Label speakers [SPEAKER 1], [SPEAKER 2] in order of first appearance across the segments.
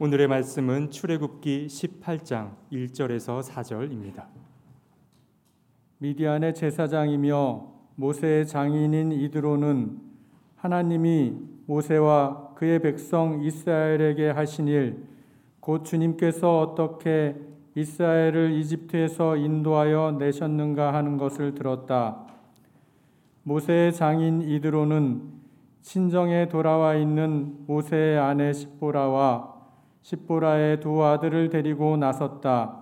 [SPEAKER 1] 오늘의 말씀은 출애굽기 18장 1절에서 4절입니다.
[SPEAKER 2] 미디안의 제사장이며 모세의 장인인 이드로는 하나님이 모세와 그의 백성 이스라엘에게 하신 일, 곧 주님께서 어떻게 이스라엘을 이집트에서 인도하여 내셨는가 하는 것을 들었다. 모세의 장인 이드로는 친정에 돌아와 있는 모세의 아내 십보라와 십보라의 두 아들을 데리고 나섰다.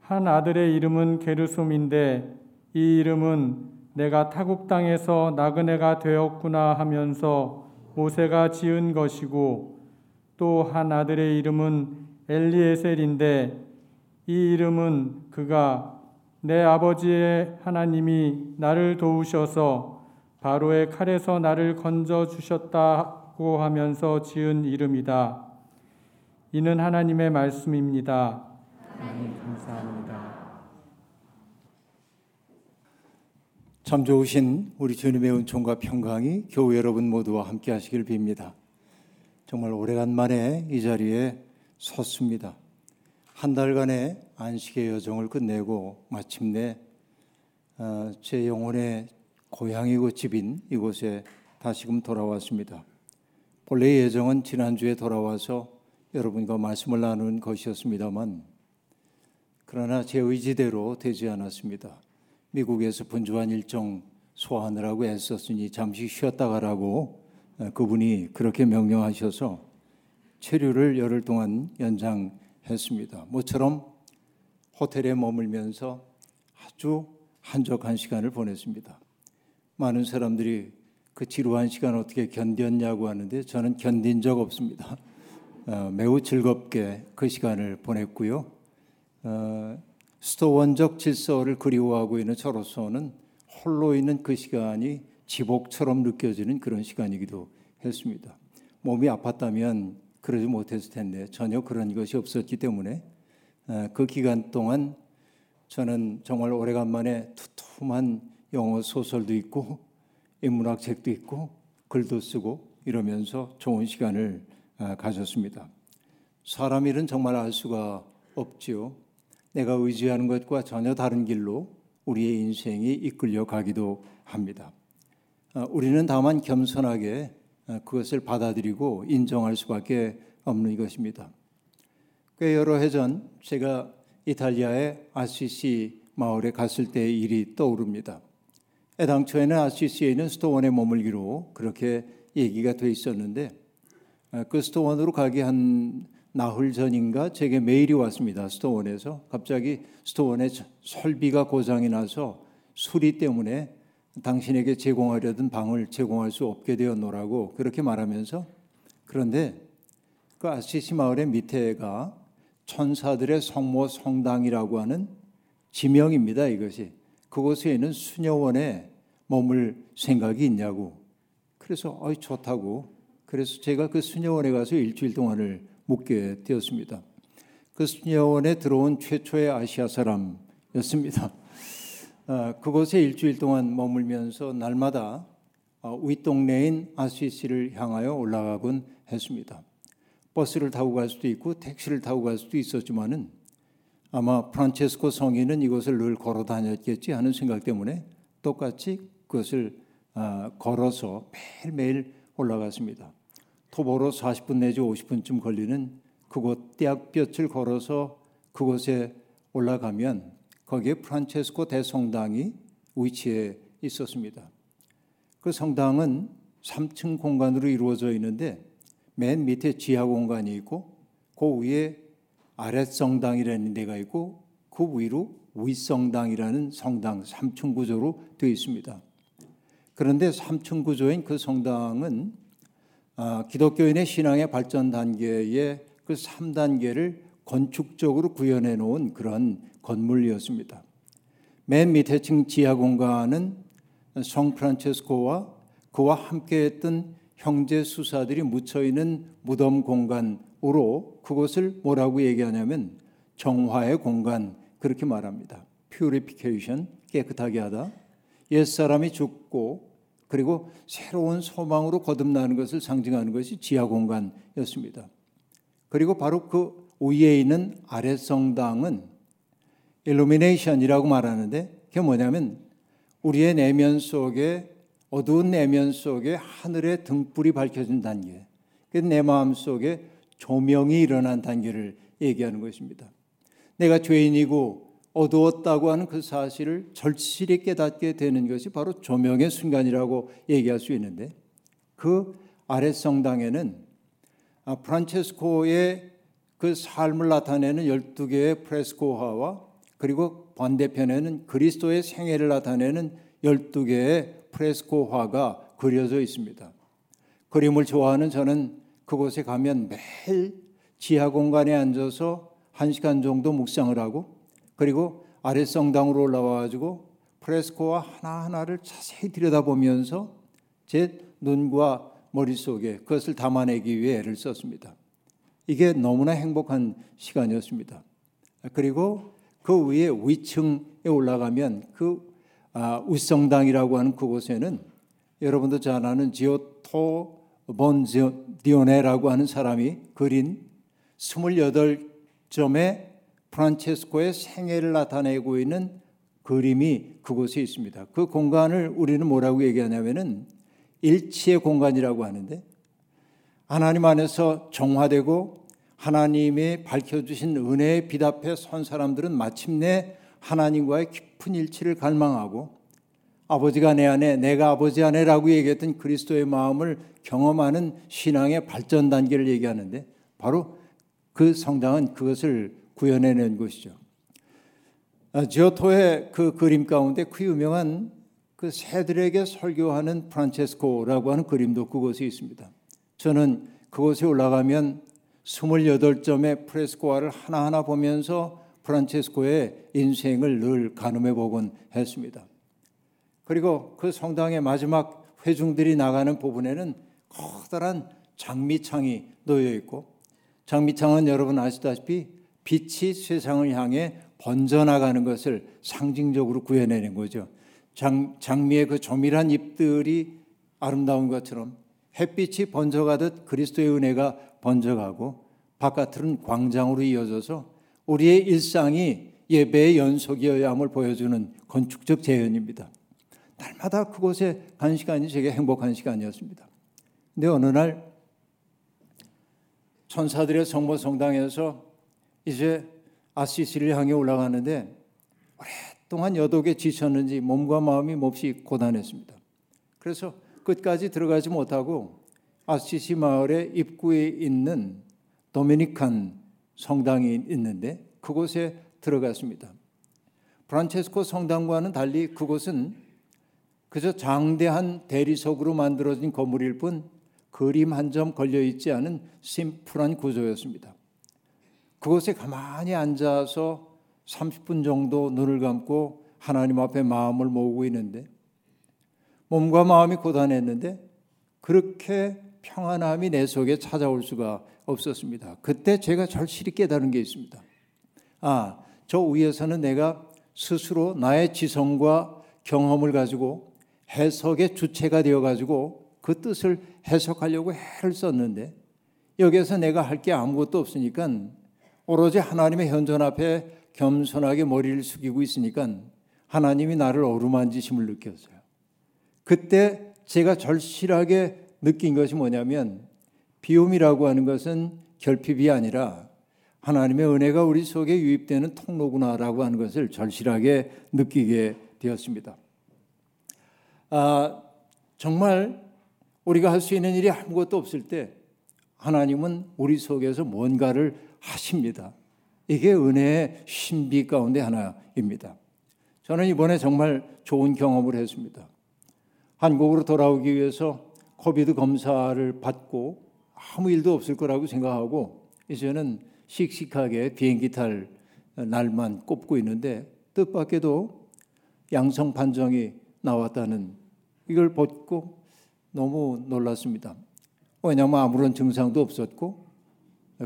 [SPEAKER 2] 한 아들의 이름은 게르솜인데 이 이름은 내가 타국 땅에서 나그네가 되었구나 하면서 모세가 지은 것이고 또 한 아들의 이름은 엘리에셀인데 이 이름은 그가 내 아버지의 하나님이 나를 도우셔서 바로의 칼에서 나를 건져 주셨다고 하면서 지은 이름이다. 이는 하나님의 말씀입니다. 하나님 감사합니다.
[SPEAKER 3] 참 좋으신 우리 주님의 은총과 평강이 교회 여러분 모두와 함께 하시길 빕니다. 정말 오래간만에 이 자리에 섰습니다. 한 달간의 안식의 여정을 끝내고 마침내 어, 제 영혼의 고향이고 집인 이곳에 다시금 돌아왔습니다. 본래 예정은 지난주에 돌아와서 여러분과 말씀을 나누는 것이었습니다만 그러나 제 의지대로 되지 않았습니다. 미국에서 분주한 일정 소화하느라고 애썼으니 잠시 쉬었다 가라고 어, 그분이 그렇게 명령하셔서 체류를 열흘 동안 연장했습니다. 모처럼 호텔에 머물면서 아주 한적한 시간을 보냈습니다. 많은 사람들이 그 지루한 시간 어떻게 견뎠냐고 하는데 저는 견딘 적 없습니다. 어, 매우 즐겁게 그 시간을 보냈고요. 어, 수도원적 질서를 그리워하고 있는 저로서는 홀로 있는 그 시간이 지복처럼 느껴지는 그런 시간이기도 했습니다. 몸이 아팠다면 그러지 못했을 텐데 전혀 그런 것이 없었기 때문에 어, 그 기간 동안 저는 정말 오래간만에 두툼한 영어 소설도 있고 인문학 책도 있고 글도 쓰고 이러면서 좋은 시간을 아, 가졌습니다. 사람 일은 정말 알 수가 없지요. 내가 의지하는 것과 전혀 다른 길로 우리의 인생이 이끌려 가기도 합니다. 아, 우리는 다만 겸손하게 아, 그것을 받아들이고 인정할 수밖에 없는 것입니다. 꽤 여러 해 전 제가 이탈리아의 아시시 마을에 갔을 때의 일이 떠오릅니다. 애당초에는 아시시에 있는 스토원에 머물기로 그렇게 얘기가 돼 있었는데 그 스토원으로 가기 한 나흘 전인가 제게 메일이 왔습니다. 스토원에서 갑자기 스토원에 설비가 고장이 나서 수리 때문에 당신에게 제공하려던 방을 제공할 수 없게 되었노라고 그렇게 말하면서 그런데 그 아시시 마을의 밑에가 천사들의 성모 성당이라고 하는 지명입니다. 이것이 그곳에 있는 수녀원에 머물 생각이 있냐고 그래서 어이 좋다고 그래서 제가 그 수녀원에 가서 일주일 동안을 묵게 되었습니다. 그 수녀원에 들어온 최초의 아시아 사람이었습니다. 아, 그곳에 일주일 동안 머물면서 날마다 아, 윗동네인 아시시를 향하여 올라가곤 했습니다. 버스를 타고 갈 수도 있고 택시를 타고 갈 수도 있었지만은 아마 프란체스코 성인은 이곳을 늘 걸어 다녔겠지 하는 생각 때문에 똑같이 그것을 아, 걸어서 매일매일 올라갔습니다. 토보로 40분 내지 50분쯤 걸리는 그곳 대학볕을 걸어서 그곳에 올라가면 거기에 프란체스코 대성당이 위치해 있었습니다. 그 성당은 3층 공간으로 이루어져 있는데 맨 밑에 지하 공간이 있고 그 위에 아랫성당이라는 데가 있고 그 위로 윗성당이라는 성당 3층 구조로 되어 있습니다. 그런데 3층 구조인 그 성당은 아, 기독교인의 신앙의 발전 단계의 그 3단계를 건축적으로 구현해 놓은 그런 건물이었습니다. 맨 밑에 층 지하 공간은 성 프란체스코와 그와 함께했던 형제 수사들이 묻혀 있는 무덤 공간으로 그것을 뭐라고 얘기하냐면 정화의 공간 그렇게 말합니다. 퓨리피케이션 깨끗하게 하다. 옛 사람이 죽고 그리고 새로운 소망으로 거듭나는 것을 상징하는 것이 지하 공간이었습니다. 그리고 바로 그 위에 있는 아래 성당은 일루미네이션이라고 말하는데 그게 뭐냐면 우리의 내면 속에 어두운 내면 속에 하늘의 등불이 밝혀진 단계. 내 마음 속에 조명이 일어난 단계를 얘기하는 것입니다. 내가 죄인이고 어두웠다고 하는 그 사실을 절실히 깨닫게 되는 것이 바로 조명의 순간이라고 얘기할 수 있는데 그 아래 성당에는 아, 프란체스코의 그 삶을 나타내는 12개의 프레스코화와 그리고 반대편에는 그리스도의 생애를 나타내는 12개의 프레스코화가 그려져 있습니다. 그림을 좋아하는 저는 그곳에 가면 매일 지하 공간에 앉아서 한 시간 정도 묵상을 하고 그리고 아래 성당으로 올라와 가지고 프레스코와 하나하나를 자세히 들여다보면서 제 눈과 머릿속에 그것을 담아내기 위해 애를 썼습니다. 이게 너무나 행복한 시간이었습니다. 그리고 그 위에 위층에 올라가면 그 아, 우성당이라고 하는 그곳에는 여러분도 잘 아는 지오토 본디오네라고 하는 사람이 그린 28점의 프란체스코의 생애를 나타내고 있는 그림이 그곳에 있습니다. 그 공간을 우리는 뭐라고 얘기하냐면은 일치의 공간이라고 하는데 하나님 안에서 정화되고 하나님이 밝혀주신 은혜의 빛 앞에 선 사람들은 마침내 하나님과의 깊은 일치를 갈망하고 아버지가 내 안에 내가 아버지 안에라고 얘기했던 그리스도의 마음을 경험하는 신앙의 발전 단계를 얘기하는데 바로 그 성당은 그것을 구현해낸 곳이죠. 아, 지오토의 그 그림 가운데 그 유명한 그 새들에게 설교하는 프란체스코라고 하는 그림도 그곳에 있습니다. 저는 그곳에 올라가면 28점의 프레스코화를 하나하나 보면서 프란체스코의 인생을 늘 가늠해 보곤 했습니다. 그리고 그 성당의 마지막 회중들이 나가는 부분에는 커다란 장미창이 놓여 있고 장미창은 여러분 아시다시피 빛이 세상을 향해 번져나가는 것을 상징적으로 구현해낸 거죠. 장, 장미의 그 조밀한 잎들이 아름다운 것처럼 햇빛이 번져가듯 그리스도의 은혜가 번져가고 바깥으로는 광장으로 이어져서 우리의 일상이 예배의 연속이어야 함을 보여주는 건축적 재현입니다. 날마다 그곳에 간 시간이 제게 행복한 시간이었습니다. 근데 어느 날 천사들의 성모 성당에서 이제 아시시를 향해 올라가는데 오랫동안 여독에 지쳤는지 몸과 마음이 몹시 고단했습니다. 그래서 끝까지 들어가지 못하고 아시시 마을의 입구에 있는 도미니칸 성당이 있는데 그곳에 들어갔습니다. 프란체스코 성당과는 달리 그곳은 그저 장대한 대리석으로 만들어진 건물일 뿐 그림 한 점 걸려 있지 않은 심플한 구조였습니다. 그곳에 가만히 앉아서 30분 정도 눈을 감고 하나님 앞에 마음을 모으고 있는데 몸과 마음이 고단했는데 그렇게 평안함이 내 속에 찾아올 수가 없었습니다. 그때 제가 절실히 깨달은 게 있습니다. 아, 저 위에서는 내가 스스로 나의 지성과 경험을 가지고 해석의 주체가 되어 가지고 그 뜻을 해석하려고 해를 썼는데 여기에서 내가 할 게 아무것도 없으니까 오로지 하나님의 현존 앞에 겸손하게 머리를 숙이고 있으니까 하나님이 나를 어루만지심을 느꼈어요. 그때 제가 절실하게 느낀 것이 뭐냐면 비움이라고 하는 것은 결핍이 아니라 하나님의 은혜가 우리 속에 유입되는 통로구나라고 하는 것을 절실하게 느끼게 되었습니다. 아, 정말 우리가 할 수 있는 일이 아무것도 없을 때 하나님은 우리 속에서 뭔가를 하십니다. 이게 은혜의 신비 가운데 하나입니다. 저는 이번에 정말 좋은 경험을 했습니다. 한국으로 돌아오기 위해서 코비드 검사를 받고 아무 일도 없을 거라고 생각하고 이제는 씩씩하게 비행기 탈 날만 꼽고 있는데 뜻밖에도 양성 판정이 나왔다는 이걸 벗고 너무 놀랐습니다. 왜냐하면 아무런 증상도 없었고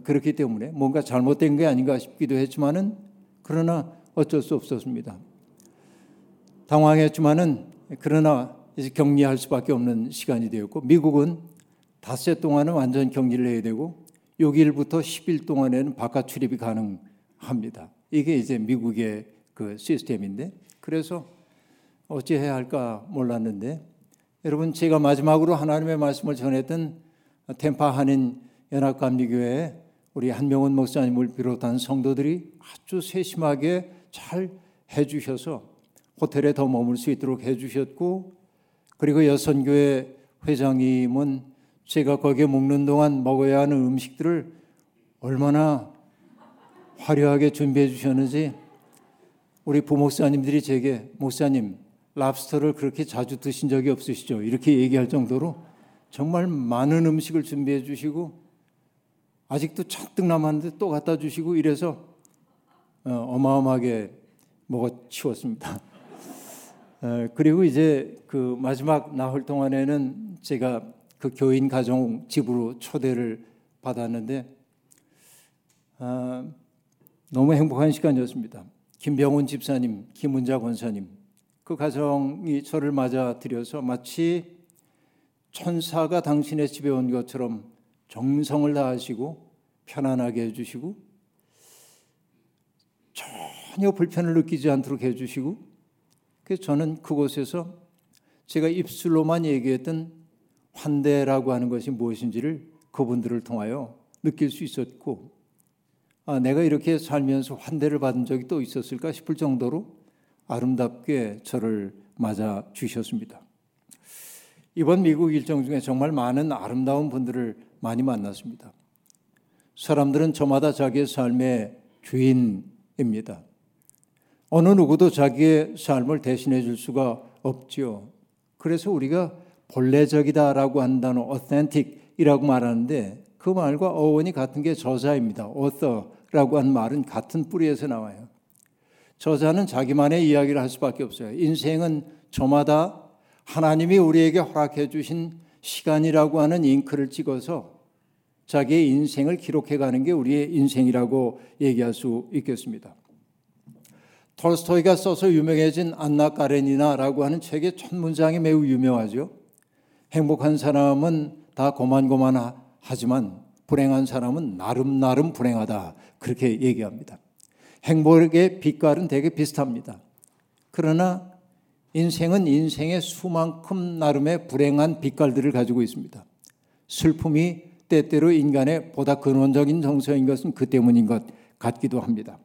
[SPEAKER 3] 그렇기 때문에 뭔가 잘못된 게 아닌가 싶기도 했지만은 그러나 어쩔 수 없었습니다. 당황했지만은 그러나 이제 격리할 수밖에 없는 시간이 되었고 미국은 닷새 동안은 완전 격리를 해야 되고 6일부터 10일 동안에는 바깥 출입이 가능합니다. 이게 이제 미국의 그 시스템인데 그래서 어찌 해야 할까 몰랐는데 여러분 제가 마지막으로 하나님의 말씀을 전했던 템파 한인 연합감리교회 우리 한명훈 목사님을 비롯한 성도들이 아주 세심하게 잘 해주셔서 호텔에 더 머물 수 있도록 해주셨고 그리고 여선교회 회장님은 제가 거기에 묵는 동안 먹어야 하는 음식들을 얼마나 화려하게 준비해 주셨는지 우리 부목사님들이 제게 목사님 랍스터를 그렇게 자주 드신 적이 없으시죠? 이렇게 얘기할 정도로 정말 많은 음식을 준비해 주시고 아직도 잔뜩 남았는데 또 갖다 주시고 이래서 어, 어마어마하게 먹어 치웠습니다. 어, 그리고 이제 그 마지막 나흘 동안에는 제가 그 교인 가정 집으로 초대를 받았는데 어, 너무 행복한 시간이었습니다. 김병훈 집사님, 김은자 권사님 그 가정이 저를 맞아들여서 마치 천사가 당신의 집에 온 것처럼 정성을 다하시고 편안하게 해주시고 전혀 불편을 느끼지 않도록 해주시고 그래서 저는 그곳에서 제가 입술로만 얘기했던 환대라고 하는 것이 무엇인지를 그분들을 통하여 느낄 수 있었고 아, 내가 이렇게 살면서 환대를 받은 적이 또 있었을까 싶을 정도로 아름답게 저를 맞아 주셨습니다. 이번 미국 일정 중에 정말 많은 아름다운 분들을 많이 만났습니다. 사람들은 저마다 자기의 삶의 주인입니다. 어느 누구도 자기의 삶을 대신해 줄 수가 없지요. 그래서 우리가 본래적이다라고 한 단어 authentic이라고 말하는데 그 말과 어원이 같은 게 저자입니다. author라고 한 말은 같은 뿌리에서 나와요. 저자는 자기만의 이야기를 할 수밖에 없어요. 인생은 저마다 하나님이 우리에게 허락해 주신 시간이라고 하는 잉크를 찍어서 자기의 인생을 기록해 가는 게 우리의 인생이라고 얘기할 수 있겠습니다. 톨스토이가 써서 유명해진 안나 까레니나라고 하는 책의 첫 문장이 매우 유명하죠. 행복한 사람은 다 고만고만하지만 불행한 사람은 나름 나름 불행하다 그렇게 얘기합니다. 행복의 빛깔은 되게 비슷합니다. 그러나 인생은 인생의 수만큼 나름의 불행한 빛깔들을 가지고 있습니다. 슬픔이 때때로 인간의 보다 근원적인 정서인 것은 그 때문인 것 같기도 합니다.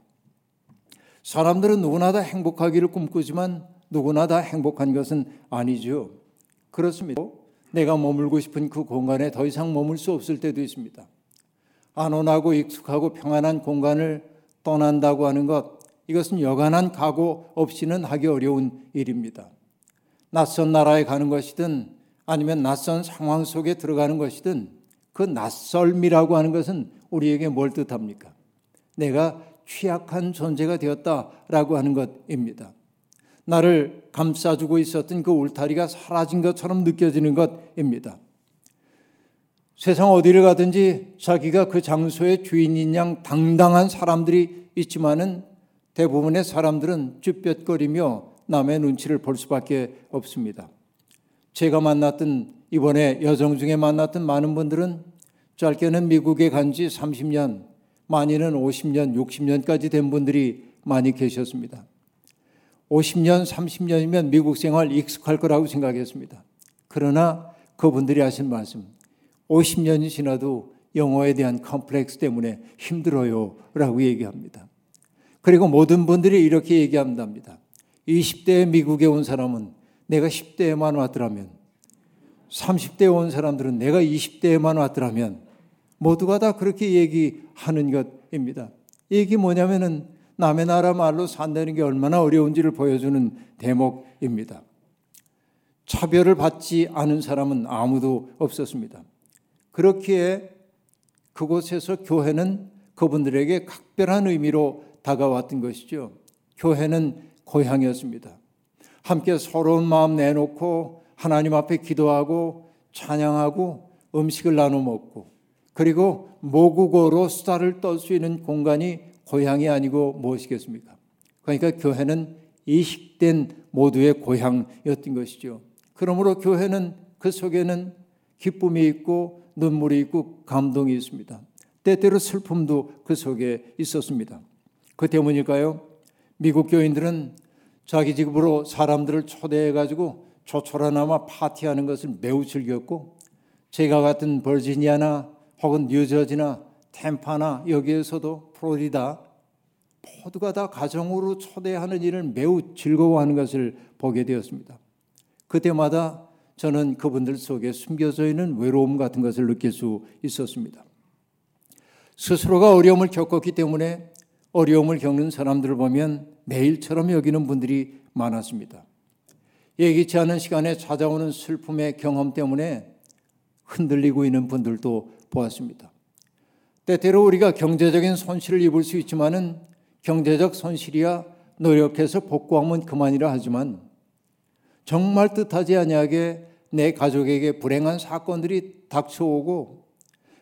[SPEAKER 3] 사람들은 누구나 다 행복하기를 꿈꾸지만 누구나 다 행복한 것은 아니죠. 그렇습니다. 내가 머물고 싶은 그 공간에 더 이상 머물 수 없을 때도 있습니다. 안온하고 익숙하고 평안한 공간을 떠난다고 하는 것, 이것은 여간한 각오 없이는 하기 어려운 일입니다. 낯선 나라에 가는 것이든 아니면 낯선 상황 속에 들어가는 것이든 그 낯설미라고 하는 것은 우리에게 뭘 뜻합니까? 내가 취약한 존재가 되었다라고 하는 것입니다. 나를 감싸주고 있었던 그 울타리가 사라진 것처럼 느껴지는 것입니다. 세상 어디를 가든지 자기가 그 장소의 주인인 양 당당한 사람들이 있지만은 대부분의 사람들은 쭈뼛거리며 남의 눈치를 볼 수밖에 없습니다. 제가 만났던 이번에 여정 중에 만났던 많은 분들은 짧게는 미국에 간 지 30년, 많이는 50년, 60년까지 된 분들이 많이 계셨습니다. 50년, 30년이면 미국 생활 익숙할 거라고 생각했습니다. 그러나 그분들이 하신 말씀, 50년이 지나도 영어에 대한 컴플렉스 때문에 힘들어요. 라고 얘기합니다. 그리고 모든 분들이 이렇게 얘기한답니다. 20대에 미국에 온 사람은 내가 10대에만 왔더라면, 30대에 온 사람들은 내가 20대에만 왔더라면, 모두가 다 그렇게 얘기하는 것입니다. 얘기 뭐냐면은 남의 나라 말로 산다는 게 얼마나 어려운지를 보여주는 대목입니다. 차별을 받지 않은 사람은 아무도 없었습니다. 그렇기에 그곳에서 교회는 그분들에게 각별한 의미로 다가왔던 것이죠. 교회는 고향이었습니다. 함께 서러운 마음 내놓고 하나님 앞에 기도하고 찬양하고 음식을 나눠 먹고 그리고 모국어로 수다를 떨 수 있는 공간이 고향이 아니고 무엇이겠습니까? 그러니까 교회는 이식된 모두의 고향이었던 것이죠. 그러므로 교회는 그 속에는 기쁨이 있고 눈물이 있고 감동이 있습니다. 때때로 슬픔도 그 속에 있었습니다. 그 때문일까요? 미국 교인들은 자기 집으로 사람들을 초대해 가지고 조촐하나마 파티하는 것을 매우 즐겼고 제가 같은 버지니아나 혹은 뉴저지나 템파나 여기에서도 플로리다 모두가 다 가정으로 초대하는 일을 매우 즐거워하는 것을 보게 되었습니다. 그때마다 저는 그분들 속에 숨겨져 있는 외로움 같은 것을 느낄 수 있었습니다. 스스로가 어려움을 겪었기 때문에 어려움을 겪는 사람들을 보면 매일처럼 여기는 분들이 많았습니다. 예기치 않은 시간에 찾아오는 슬픔의 경험 때문에 흔들리고 있는 분들도 보았습니다. 때때로 우리가 경제적인 손실을 입을 수 있지만은 경제적 손실이야 노력해서 복구하면 그만이라 하지만 정말 뜻하지 아니하게 내 가족에게 불행한 사건들이 닥쳐오고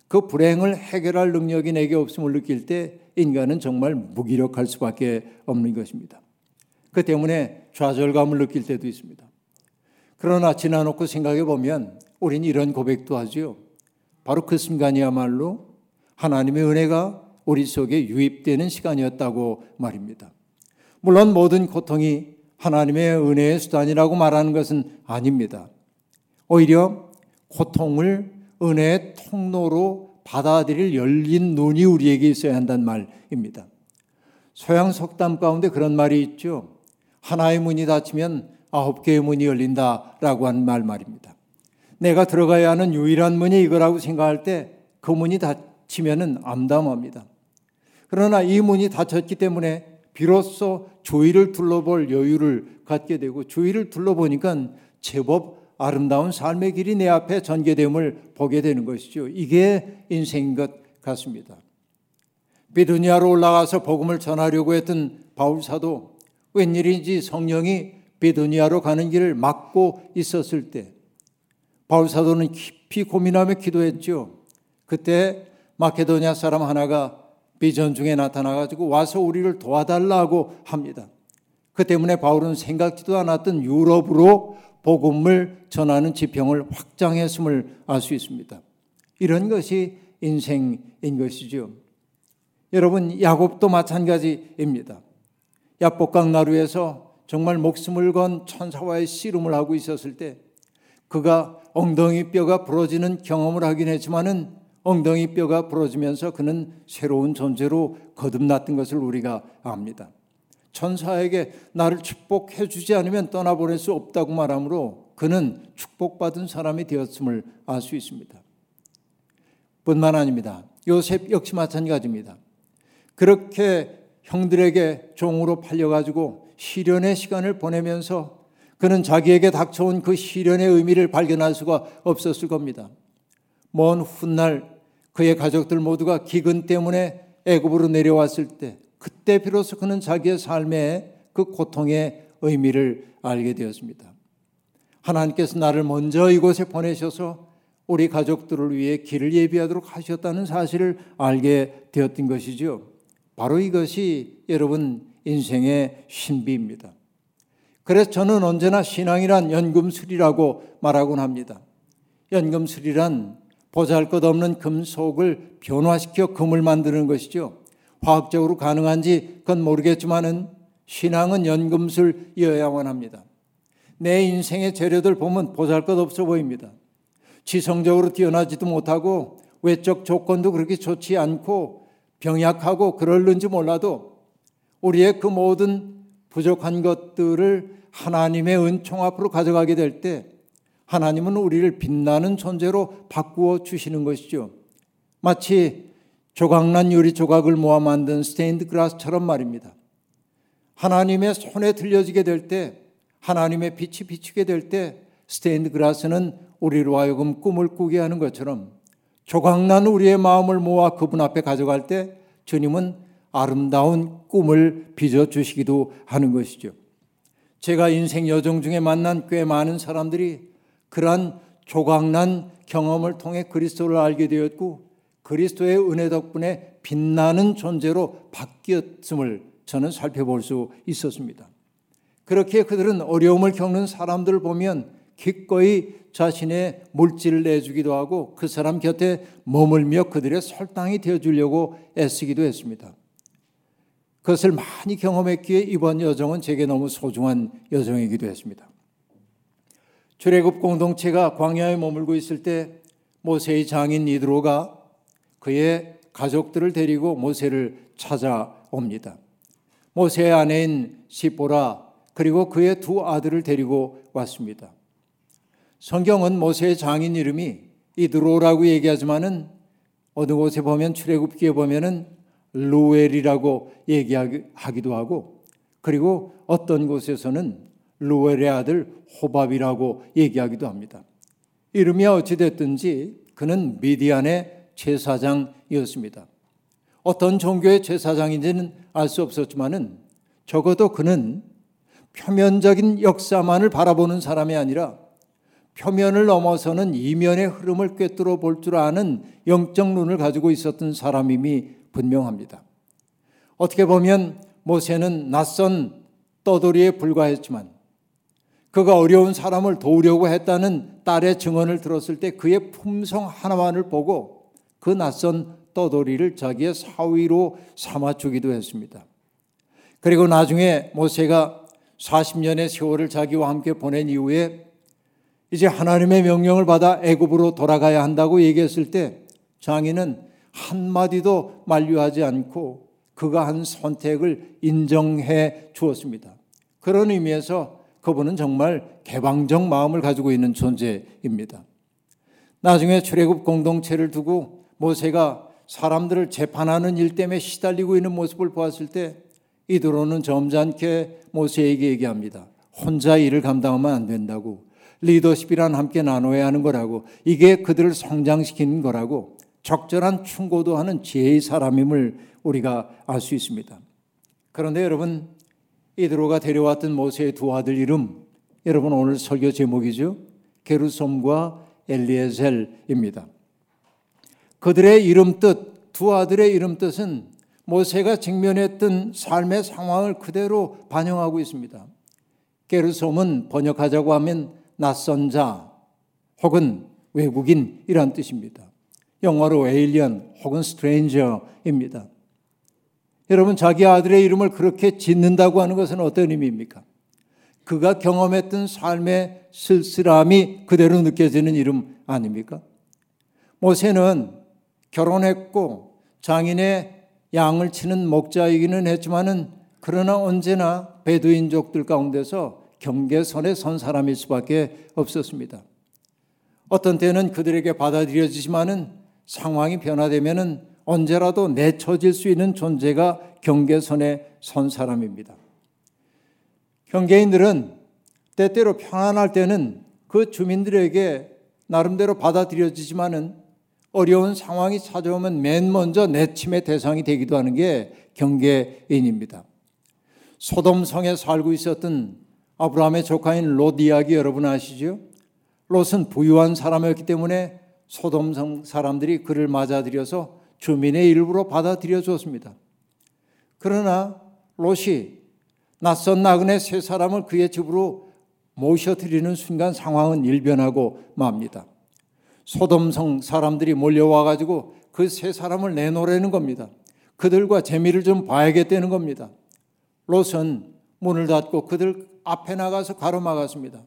[SPEAKER 3] 그 불행을 해결할 능력이 내게 없음을 느낄 때 인간은 정말 무기력할 수밖에 없는 것입니다. 그 때문에 좌절감을 느낄 때도 있습니다. 그러나 지나놓고 생각해 보면 우린 이런 고백도 하죠. 바로 그 순간이야말로 하나님의 은혜가 우리 속에 유입되는 시간이었다고 말입니다. 물론 모든 고통이 하나님의 은혜의 수단이라고 말하는 것은 아닙니다. 오히려 고통을 은혜의 통로로 받아들일 열린 눈이 우리에게 있어야 한다는 말입니다. 소양 속담 가운데 그런 말이 있죠. 하나의 문이 닫히면 아홉 개의 문이 열린다라고 하는 말 말입니다. 내가 들어가야 하는 유일한 문이 이거라고 생각할 때 그 문이 닫히면은 암담합니다. 그러나 이 문이 닫혔기 때문에 비로소 주위를 둘러볼 여유를 갖게 되고 주위를 둘러보니까 제법 아름다운 삶의 길이 내 앞에 전개됨을 보게 되는 것이죠. 이게 인생인 것 같습니다. 비두니아로 올라가서 복음을 전하려고 했던 바울 사도 웬일인지 성령이 비두니아로 가는 길을 막고 있었을 때 바울 사도는 깊이 고민하며 기도했죠. 그때 마케도니아 사람 하나가 비전 중에 나타나 가지고 와서 우리를 도와달라고 합니다. 그 때문에 바울은 생각지도 않았던 유럽으로 복음을 전하는 지평을 확장했음을 알 수 있습니다. 이런 것이 인생인 것이죠. 여러분 야곱도 마찬가지입니다. 야복강 나루에서 정말 목숨을 건 천사와의 씨름을 하고 있었을 때 그가 엉덩이 뼈가 부러지는 경험을 하긴 했지만은 엉덩이 뼈가 부러지면서 그는 새로운 존재로 거듭났던 것을 우리가 압니다. 천사에게 나를 축복해 주지 않으면 떠나보낼 수 없다고 말하므로 그는 축복받은 사람이 되었음을 알 수 있습니다. 뿐만 아닙니다. 요셉 역시 마찬가지입니다. 그렇게 형들에게 종으로 팔려가지고 시련의 시간을 보내면서 그는 자기에게 닥쳐온 그 시련의 의미를 발견할 수가 없었을 겁니다. 먼 훗날 그의 가족들 모두가 기근 때문에 애굽으로 내려왔을 때 그때 비로소 그는 자기의 삶의 그 고통의 의미를 알게 되었습니다. 하나님께서 나를 먼저 이곳에 보내셔서 우리 가족들을 위해 길을 예비하도록 하셨다는 사실을 알게 되었던 것이죠. 바로 이것이 여러분 인생의 신비입니다. 그래서 저는 언제나 신앙이란 연금술이라고 말하곤 합니다. 연금술이란 보잘 것 없는 금속을 변화시켜 금을 만드는 것이죠. 화학적으로 가능한지 그건 모르겠지만은 신앙은 연금술이어야만 합니다. 내 인생의 재료들 보면 보잘 것 없어 보입니다. 지성적으로 뛰어나지도 못하고 외적 조건도 그렇게 좋지 않고 병약하고 그럴는지 몰라도 우리의 그 모든 부족한 것들을 하나님의 은총 앞으로 가져가게 될 때 하나님은 우리를 빛나는 존재로 바꾸어 주시는 것이죠. 마치 조각난 유리 조각을 모아 만든 스테인드 글라스처럼 말입니다. 하나님의 손에 들려지게 될 때, 하나님의 빛이 비추게 될 때, 스테인드 글라스는 우리로 하여금 꿈을 꾸게 하는 것처럼 조각난 우리의 마음을 모아 그분 앞에 가져갈 때 주님은 아름다운 꿈을 빚어 주시기도 하는 것이죠. 제가 인생 여정 중에 만난 꽤 많은 사람들이 그러한 조각난 경험을 통해 그리스도를 알게 되었고 그리스도의 은혜 덕분에 빛나는 존재로 바뀌었음을 저는 살펴볼 수 있었습니다. 그렇게 그들은 어려움을 겪는 사람들을 보면 기꺼이 자신의 물질을 내주기도 하고 그 사람 곁에 머물며 그들의 설당이 되어주려고 애쓰기도 했습니다. 그것을 많이 경험했기에 이번 여정은 제게 너무 소중한 여정이기도 했습니다. 출애굽 공동체가 광야에 머물고 있을 때 모세의 장인 이드로가 그의 가족들을 데리고 모세를 찾아옵니다. 모세의 아내인 시보라 그리고 그의 두 아들을 데리고 왔습니다. 성경은 모세의 장인 이름이 이드로라고 얘기하지만은 어느 곳에 보면 출애굽기에 보면은 루엘이라고 얘기하기도 하고 그리고 어떤 곳에서는 루엘의 아들 호밥이라고 얘기하기도 합니다. 이름이 어찌 됐든지 그는 미디안의 제사장이었습니다. 어떤 종교의 제사장인지는 알 수 없었지만은 적어도 그는 표면적인 역사만을 바라보는 사람이 아니라 표면을 넘어서는 이면의 흐름을 꿰뚫어 볼 줄 아는 영적 눈을 가지고 있었던 사람임이 분명합니다. 어떻게 보면 모세는 낯선 떠돌이에 불과했지만 그가 어려운 사람을 도우려고 했다는 딸의 증언을 들었을 때 그의 품성 하나만을 보고 그 낯선 떠돌이를 자기의 사위로 삼아주기도 했습니다. 그리고 나중에 모세가 40년의 세월을 자기와 함께 보낸 이후에 이제 하나님의 명령을 받아 애굽으로 돌아가야 한다고 얘기했을 때 장인은 한마디도 만류하지 않고 그가 한 선택을 인정해 주었습니다. 그런 의미에서 그분은 정말 개방적 마음을 가지고 있는 존재입니다. 나중에 출애굽 공동체를 두고 모세가 사람들을 재판하는 일 때문에 시달리고 있는 모습을 보았을 때 이드로는 점잖게 모세에게 얘기합니다. 혼자 일을 감당하면 안 된다고. 리더십이란 함께 나눠야 하는 거라고. 이게 그들을 성장시키는 거라고. 적절한 충고도 하는 지혜의 사람임을 우리가 알 수 있습니다. 그런데 여러분, 이드로가 데려왔던 모세의 두 아들 이름, 여러분 오늘 설교 제목이죠. 게르솜과 엘리에셀입니다. 그들의 이름 뜻, 두 아들의 이름 뜻은 모세가 직면했던 삶의 상황을 그대로 반영하고 있습니다. 게르솜은 번역하자고 하면 낯선 자 혹은 외국인이란 뜻입니다. 영어로 에일리언 혹은 스트레인저입니다. 여러분 자기 아들의 이름을 그렇게 짓는다고 하는 것은 어떤 의미입니까? 그가 경험했던 삶의 쓸쓸함이 그대로 느껴지는 이름 아닙니까? 모세는 결혼했고 장인의 양을 치는 목자이기는 했지만은 그러나 언제나 베두인족들 가운데서 경계선에 선 사람일 수밖에 없었습니다. 어떤 때는 그들에게 받아들여지지만은 상황이 변화되면은 언제라도 내쳐질 수 있는 존재가 경계선에 선 사람입니다. 경계인들은 때때로 편안할 때는 그 주민들에게 나름대로 받아들여지지만은 어려운 상황이 찾아오면 맨 먼저 내침의 대상이 되기도 하는 게 경계인입니다. 소돔성에 살고 있었던 아브라함의 조카인 롯 이야기 여러분 아시죠? 롯은 부유한 사람이었기 때문에 소돔성 사람들이 그를 맞아들여서 주민의 일부로 받아들여 줬습니다. 그러나 롯이 낯선 나그네 세 사람을 그의 집으로 모셔드리는 순간 상황은 일변하고 맙니다. 소돔성 사람들이 몰려와 가지고 그 세 사람을 내놓으라는 겁니다. 그들과 재미를 좀 봐야겠다는 겁니다. 롯은 문을 닫고 그들 앞에 나가서 가로막았습니다.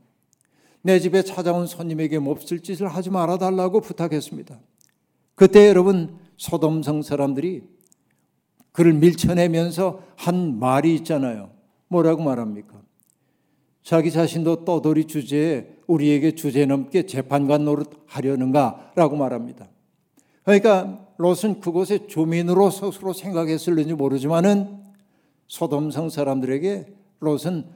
[SPEAKER 3] 내 집에 찾아온 손님에게 몹쓸 짓을 하지 말아 달라고 부탁했습니다. 그때 여러분 소돔성 사람들이 그를 밀쳐내면서 한 말이 있잖아요. 뭐라고 말합니까? 자기 자신도 떠돌이 주제에 우리에게 주제 넘게 재판관 노릇 하려는가라고 말합니다. 그러니까 롯은 그곳에 주민으로 스스로 생각했을는지 모르지만은 소돔성 사람들에게 롯은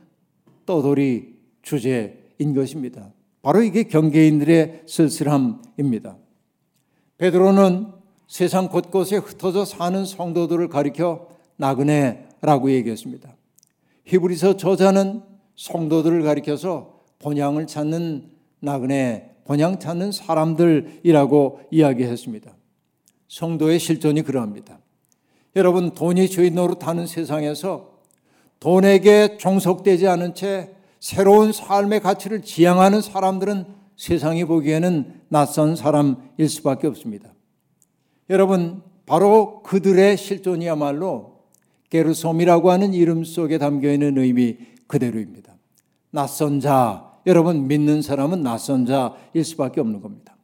[SPEAKER 3] 떠돌이 주제인 것입니다. 바로 이게 경계인들의 쓸쓸함입니다. 베드로는 세상 곳곳에 흩어져 사는 성도들을 가리켜 나그네라고 얘기했습니다. 히브리서 저자는 성도들을 가리켜서 본향을 찾는 나그네, 본향 찾는 사람들이라고 이야기했습니다. 성도의 실존이 그러합니다. 여러분, 돈이 주인 노릇하는 세상에서 돈에게 종속되지 않은 채 새로운 삶의 가치를 지향하는 사람들은 세상이 보기에는 낯선 사람일 수밖에 없습니다. 여러분, 바로 그들의 실존이야말로 게르솜이라고 하는 이름 속에 담겨 있는 의미 그대로입니다. 낯선 자, 여러분 믿는 사람은 낯선 자일 수밖에 없는 겁니다.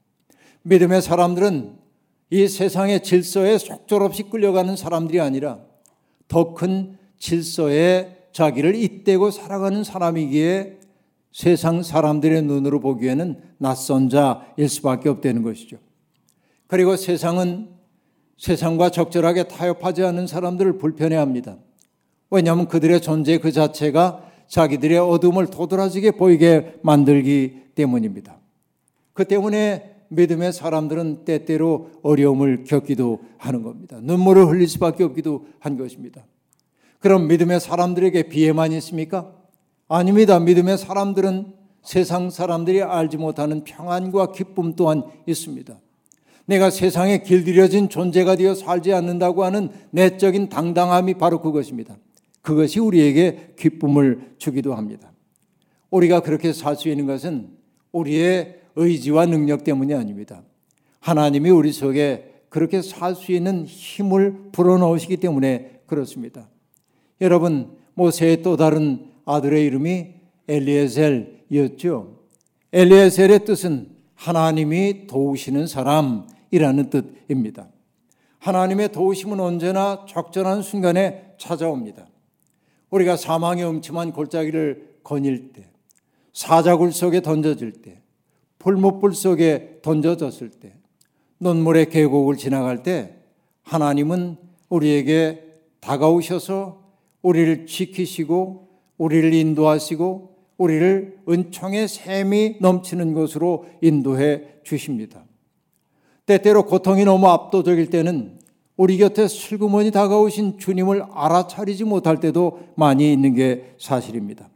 [SPEAKER 3] 믿음의 사람들은 이 세상의 질서에 속절없이 끌려가는 사람들이 아니라 더 큰 질서에 자기를 잇대고 살아가는 사람이기에 세상 사람들의 눈으로 보기에는 낯선 자일 수밖에 없다는 것이죠. 그리고 세상은 세상과 적절하게 타협하지 않는 사람들을 불편해합니다. 왜냐하면 그들의 존재 그 자체가 자기들의 어둠을 도드라지게 보이게 만들기 때문입니다. 그 때문에 믿음의 사람들은 때때로 어려움을 겪기도 하는 겁니다. 눈물을 흘릴 수밖에 없기도 한 것입니다. 그럼 믿음의 사람들에게 비애만 있습니까? 아닙니다. 믿음의 사람들은 세상 사람들이 알지 못하는 평안과 기쁨 또한 있습니다. 내가 세상에 길들여진 존재가 되어 살지 않는다고 하는 내적인 당당함이 바로 그것입니다. 그것이 우리에게 기쁨을 주기도 합니다. 우리가 그렇게 살 수 있는 것은 우리의 의지와 능력 때문이 아닙니다. 하나님이 우리 속에 그렇게 살 수 있는 힘을 불어넣으시기 때문에 그렇습니다. 여러분, 모세의 또 다른 아들의 이름이 엘리에셀이었죠. 엘리에셀의 뜻은 하나님이 도우시는 사람이라는 뜻입니다. 하나님의 도우심은 언제나 적절한 순간에 찾아옵니다. 우리가 사망의 음침한 골짜기를 거닐 때, 사자굴 속에 던져질 때, 불못불 속에 던져졌을 때, 눈물의 계곡을 지나갈 때 하나님은 우리에게 다가오셔서 우리를 지키시고 우리를 인도하시고 우리를 은총의 샘이 넘치는 곳으로 인도해 주십니다. 때때로 고통이 너무 압도적일 때는 우리 곁에 슬그머니 다가오신 주님을 알아차리지 못할 때도 많이 있는 게 사실입니다.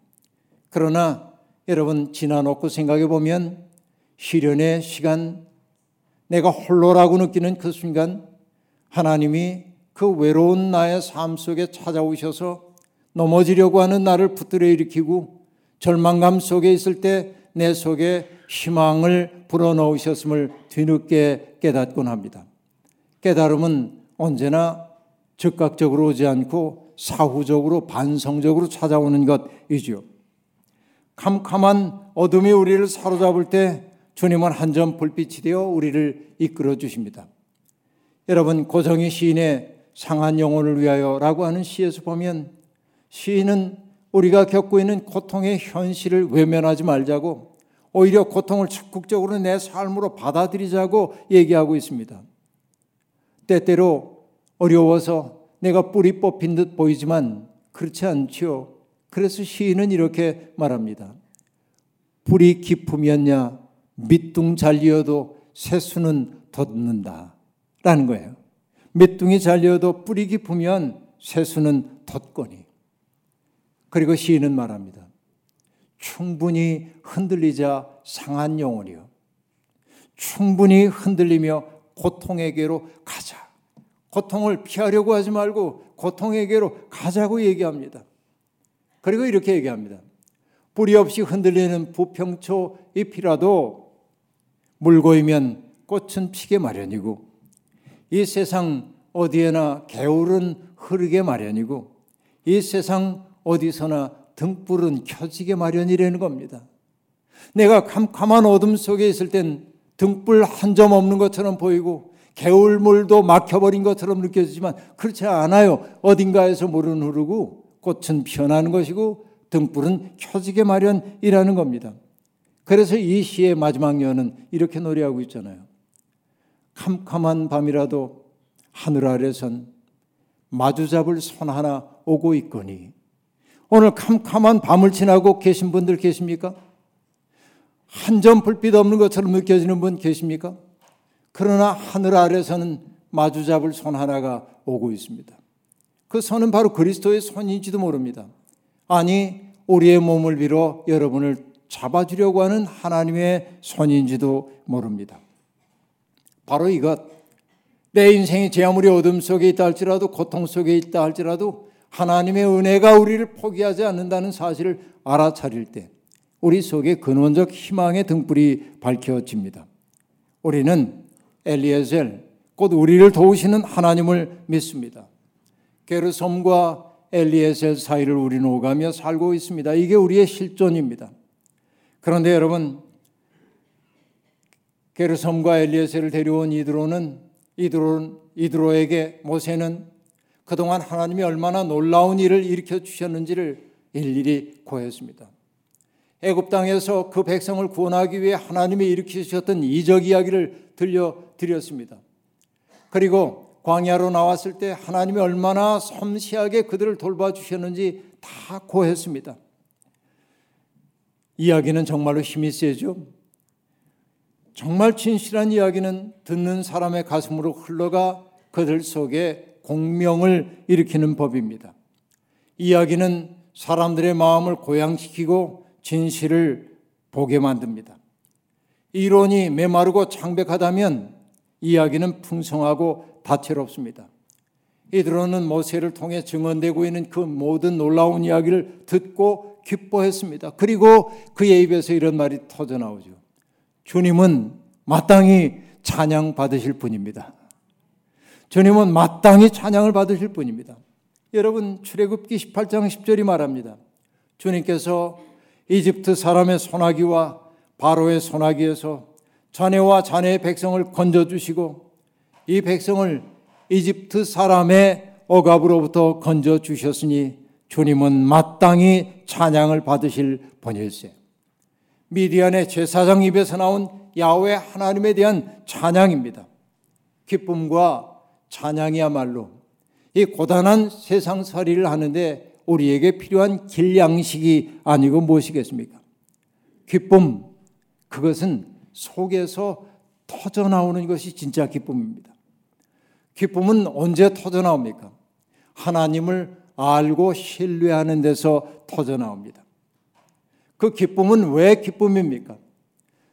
[SPEAKER 3] 그러나 여러분 지나놓고 생각해 보면 시련의 시간, 내가 홀로라고 느끼는 그 순간 하나님이 그 외로운 나의 삶 속에 찾아오셔서 넘어지려고 하는 나를 붙들어 일으키고 절망감 속에 있을 때 내 속에 희망을 불어넣으셨음을 뒤늦게 깨닫곤 합니다. 깨달음은 언제나 즉각적으로 오지 않고 사후적으로 반성적으로 찾아오는 것이지요. 캄캄한 어둠이 우리를 사로잡을 때 주님은 한 점 불빛이 되어 우리를 이끌어 주십니다. 여러분 고정희 시인의 상한 영혼을 위하여라고 하는 시에서 보면 시인은 우리가 겪고 있는 고통의 현실을 외면하지 말자고 오히려 고통을 적극적으로 내 삶으로 받아들이자고 얘기하고 있습니다. 때때로 어려워서 내가 뿌리 뽑힌 듯 보이지만 그렇지 않지요. 그래서 시인은 이렇게 말합니다. 뿌리 깊으면야 밑둥 잘리어도 새수는 돋는다. 라는 거예요. 밑둥이 잘려도 뿌리 깊으면 새수는 돋거니. 그리고 시인은 말합니다. 충분히 흔들리자 상한 영혼이요. 충분히 흔들리며 고통에게로 가자. 고통을 피하려고 하지 말고 고통에게로 가자고 얘기합니다. 그리고 이렇게 얘기합니다. 뿌리 없이 흔들리는 부평초 잎이라도 물고이면 꽃은 피게 마련이고 이 세상 어디에나 개울은 흐르게 마련이고 이 세상 어디서나 등불은 켜지게 마련이라는 겁니다. 내가 캄캄한 어둠 속에 있을 땐 등불 한 점 없는 것처럼 보이고 개울물도 막혀버린 것처럼 느껴지지만 그렇지 않아요. 어딘가에서 물은 흐르고 꽃은 피어나는 것이고 등불은 켜지게 마련이라는 겁니다. 그래서 이 시의 마지막 여는 이렇게 노래하고 있잖아요. 캄캄한 밤이라도 하늘 아래선 마주잡을 손 하나 오고 있거니 오늘 캄캄한 밤을 지나고 계신 분들 계십니까? 한 점 불빛 없는 것처럼 느껴지는 분 계십니까? 그러나 하늘 아래서는 마주 잡을 손 하나가 오고 있습니다. 그 손은 바로 그리스도의 손인지도 모릅니다. 아니, 우리의 몸을 빌어 여러분을 잡아주려고 하는 하나님의 손인지도 모릅니다. 바로 이것. 내 인생이 제 아무리 어둠 속에 있다 할지라도 고통 속에 있다 할지라도 하나님의 은혜가 우리를 포기하지 않는다는 사실을 알아차릴 때 우리 속에 근원적 희망의 등불이 밝혀집니다. 우리는 엘리에셀 곧 우리를 도우시는 하나님을 믿습니다. 게르솜과 엘리에셀 사이를 우리는 오가며 살고 있습니다. 이게 우리의 실존입니다. 그런데 여러분 게르솜과 엘리에셀을 데려온 이드로는 이드로 이드로에게 모세는 그동안 하나님이 얼마나 놀라운 일을 일으켜 주셨는지를 일일이 고했습니다. 애굽 땅에서 그 백성을 구원하기 위해 하나님이 일으키셨던 이적 이야기를 들려 드렸습니다. 그리고 광야로 나왔을 때 하나님이 얼마나 섬세하게 그들을 돌봐주셨는지 다 고했습니다. 이야기는 정말로 힘이 세죠. 정말 진실한 이야기는 듣는 사람의 가슴으로 흘러가 그들 속에 공명을 일으키는 법입니다. 이야기는 사람들의 마음을 고양시키고 진실을 보게 만듭니다. 이론이 메마르고 창백하다면 이야기는 풍성하고 다채롭습니다. 이들로는 모세를 통해 증언되고 있는 그 모든 놀라운 이야기를 듣고 기뻐했습니다. 그리고 그의 입에서 이런 말이 터져 나오죠. 주님은 마땅히 찬양 받으실 분입니다. 주님은 마땅히 찬양을 받으실 분입니다. 여러분 출애굽기 18장 10절이 말합니다. 주님께서 이집트 사람의 소나기와 바로의 소나기에서 자네와 자네의 백성을 건져 주시고 이 백성을 이집트 사람의 억압으로부터 건져 주셨으니 주님은 마땅히 찬양을 받으실 분일세. 미디안의 제사장 입에서 나온 야훼 하나님에 대한 찬양입니다. 기쁨과 찬양이야말로 이 고단한 세상 살이를 하는데 우리에게 필요한 길양식이 아니고 무엇이겠습니까? 기쁨, 그것은 속에서 터져 나오는 것이 진짜 기쁨입니다. 기쁨은 언제 터져 나옵니까? 하나님을 알고 신뢰하는 데서 터져 나옵니다. 그 기쁨은 왜 기쁨입니까?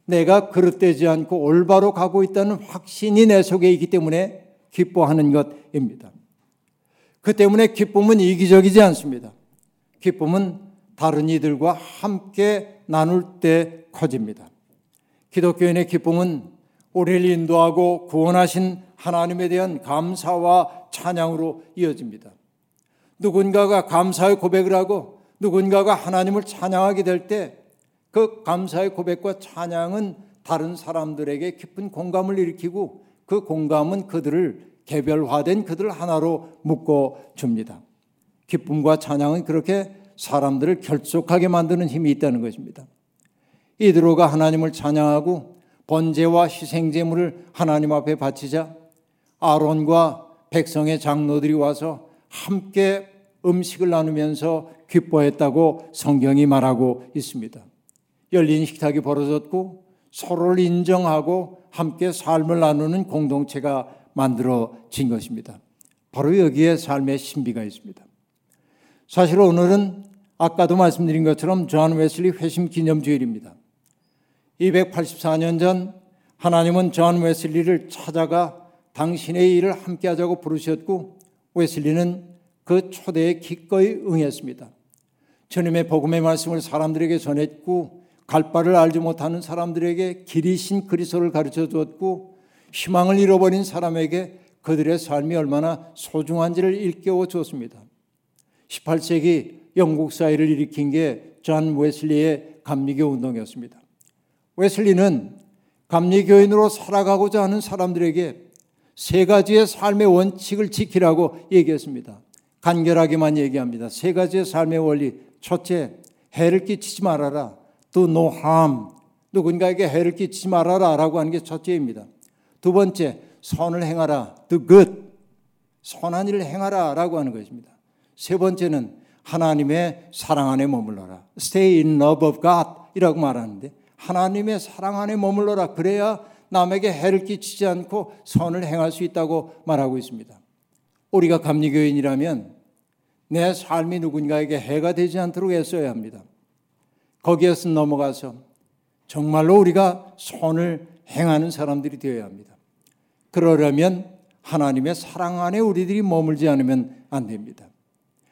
[SPEAKER 3] 내가 그릇되지 않고 올바로 가고 있다는 확신이 내 속에 있기 때문에 기뻐하는 것입니다. 그 때문에 기쁨은 이기적이지 않습니다. 기쁨은 다른 이들과 함께 나눌 때 커집니다. 기독교인의 기쁨은 우리를 인도하고 구원하신 하나님에 대한 감사와 찬양으로 이어집니다. 누군가가 감사의 고백을 하고 누군가가 하나님을 찬양하게 될 때 그 감사의 고백과 찬양은 다른 사람들에게 깊은 공감을 일으키고 그 공감은 그들을 개별화된 그들 하나로 묶어 줍니다. 기쁨과 찬양은 그렇게 사람들을 결속하게 만드는 힘이 있다는 것입니다. 이드로가 하나님을 찬양하고 번제와 희생 제물을 하나님 앞에 바치자 아론과 백성의 장로들이 와서 함께 음식을 나누면서 기뻐했다고 성경이 말하고 있습니다. 열린 식탁이 벌어졌고 서로를 인정하고 함께 삶을 나누는 공동체가 만들어진 것입니다. 바로 여기에 삶의 신비가 있습니다. 사실 오늘은 아까도 말씀드린 것처럼 존 웨슬리 회심 기념 주일입니다. 284년 전 하나님은 존 웨슬리를 찾아가 당신의 일을 함께 하자고 부르셨고 웨슬리는 그 초대에 기꺼이 응했습니다. 주님의 복음의 말씀을 사람들에게 전했고 갈 바를 알지 못하는 사람들에게 길이신 그리스도를 가르쳐 주었고 희망을 잃어버린 사람에게 그들의 삶이 얼마나 소중한지를 일깨워 주었습니다. 18세기 영국 사회를 일으킨 게 존 웨슬리의 감리교 운동이었습니다. 웨슬리는 감리교인으로 살아가고자 하는 사람들에게 세 가지의 삶의 원칙을 지키라고 얘기했습니다. 간결하게만 얘기합니다. 세 가지의 삶의 원리. 첫째, 해를 끼치지 말아라. Do no harm. 누군가에게 해를 끼치지 말아라 라고 하는 게 첫째입니다. 두 번째, 선을 행하라. Do good. 선한 일을 행하라 라고 하는 것입니다. 세 번째는 하나님의 사랑 안에 머물러라. Stay in love of God 이라고 말하는데 하나님의 사랑 안에 머물러라. 그래야 남에게 해를 끼치지 않고 선을 행할 수 있다고 말하고 있습니다. 우리가 감리교인이라면 내 삶이 누군가에게 해가 되지 않도록 애써야 합니다. 거기에서 넘어가서 정말로 우리가 선을 행하는 사람들이 되어야 합니다. 그러려면 하나님의 사랑 안에 우리들이 머물지 않으면 안 됩니다.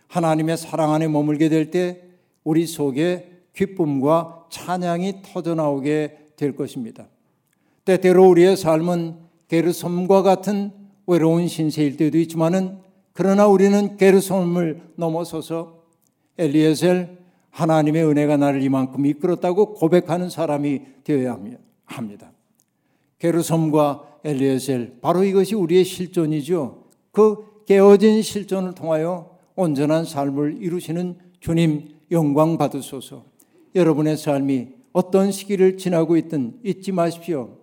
[SPEAKER 3] 하나님의 사랑 안에 머물게 될 때 우리 속에 기쁨과 찬양이 터져 나오게 될 것입니다. 때때로 우리의 삶은 게르솜과 같은 외로운 신세일 때도 있지만은 그러나 우리는 게르솜을 넘어서서 엘리에셀 하나님의 은혜가 나를 이만큼 이끌었다고 고백하는 사람이 되어야 합니다. 게르솜과 엘리에셀 바로 이것이 우리의 실존이죠. 그 깨어진 실존을 통하여 온전한 삶을 이루시는 주님 영광 받으소서. 여러분의 삶이 어떤 시기를 지나고 있든 잊지 마십시오.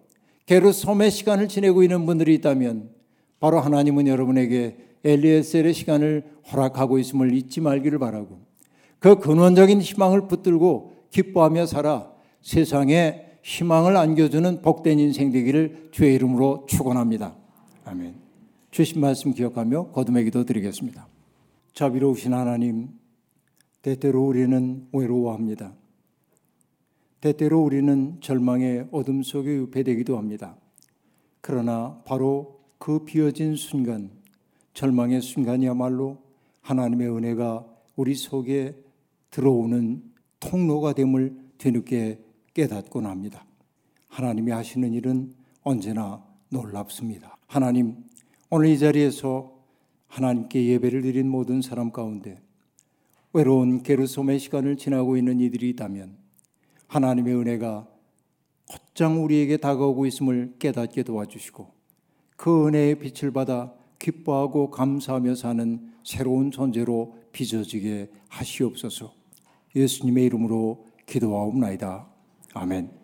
[SPEAKER 3] 게르솜의 시간을 지내고 있는 분들이 있다면 바로 하나님은 여러분에게 엘리에셀의 시간을 허락하고 있음을 잊지 말기를 바라고 그 근원적인 희망을 붙들고 기뻐하며 살아 세상에 희망을 안겨주는 복된 인생 되기를 주의 이름으로 축원합니다. 아멘. 주신 말씀 기억하며 거듭의 기도 드리겠습니다. 자비로우신 하나님, 때때로 우리는 외로워합니다. 때때로 우리는 절망의 어둠 속에 유폐되기도 합니다. 그러나 바로 그 비어진 순간, 절망의 순간이야말로 하나님의 은혜가 우리 속에 들어오는 통로가 됨을 뒤늦게 깨닫곤 합니다. 하나님이 하시는 일은 언제나 놀랍습니다. 하나님, 오늘 이 자리에서 하나님께 예배를 드린 모든 사람 가운데 외로운 게르솜의 시간을 지나고 있는 이들이 있다면 하나님의 은혜가 곧장 우리에게 다가오고 있음을 깨닫게 도와주시고 그 은혜의 빛을 받아 기뻐하고 감사하며 사는 새로운 존재로 빚어지게 하시옵소서. 예수님의 이름으로 기도하옵나이다. 아멘.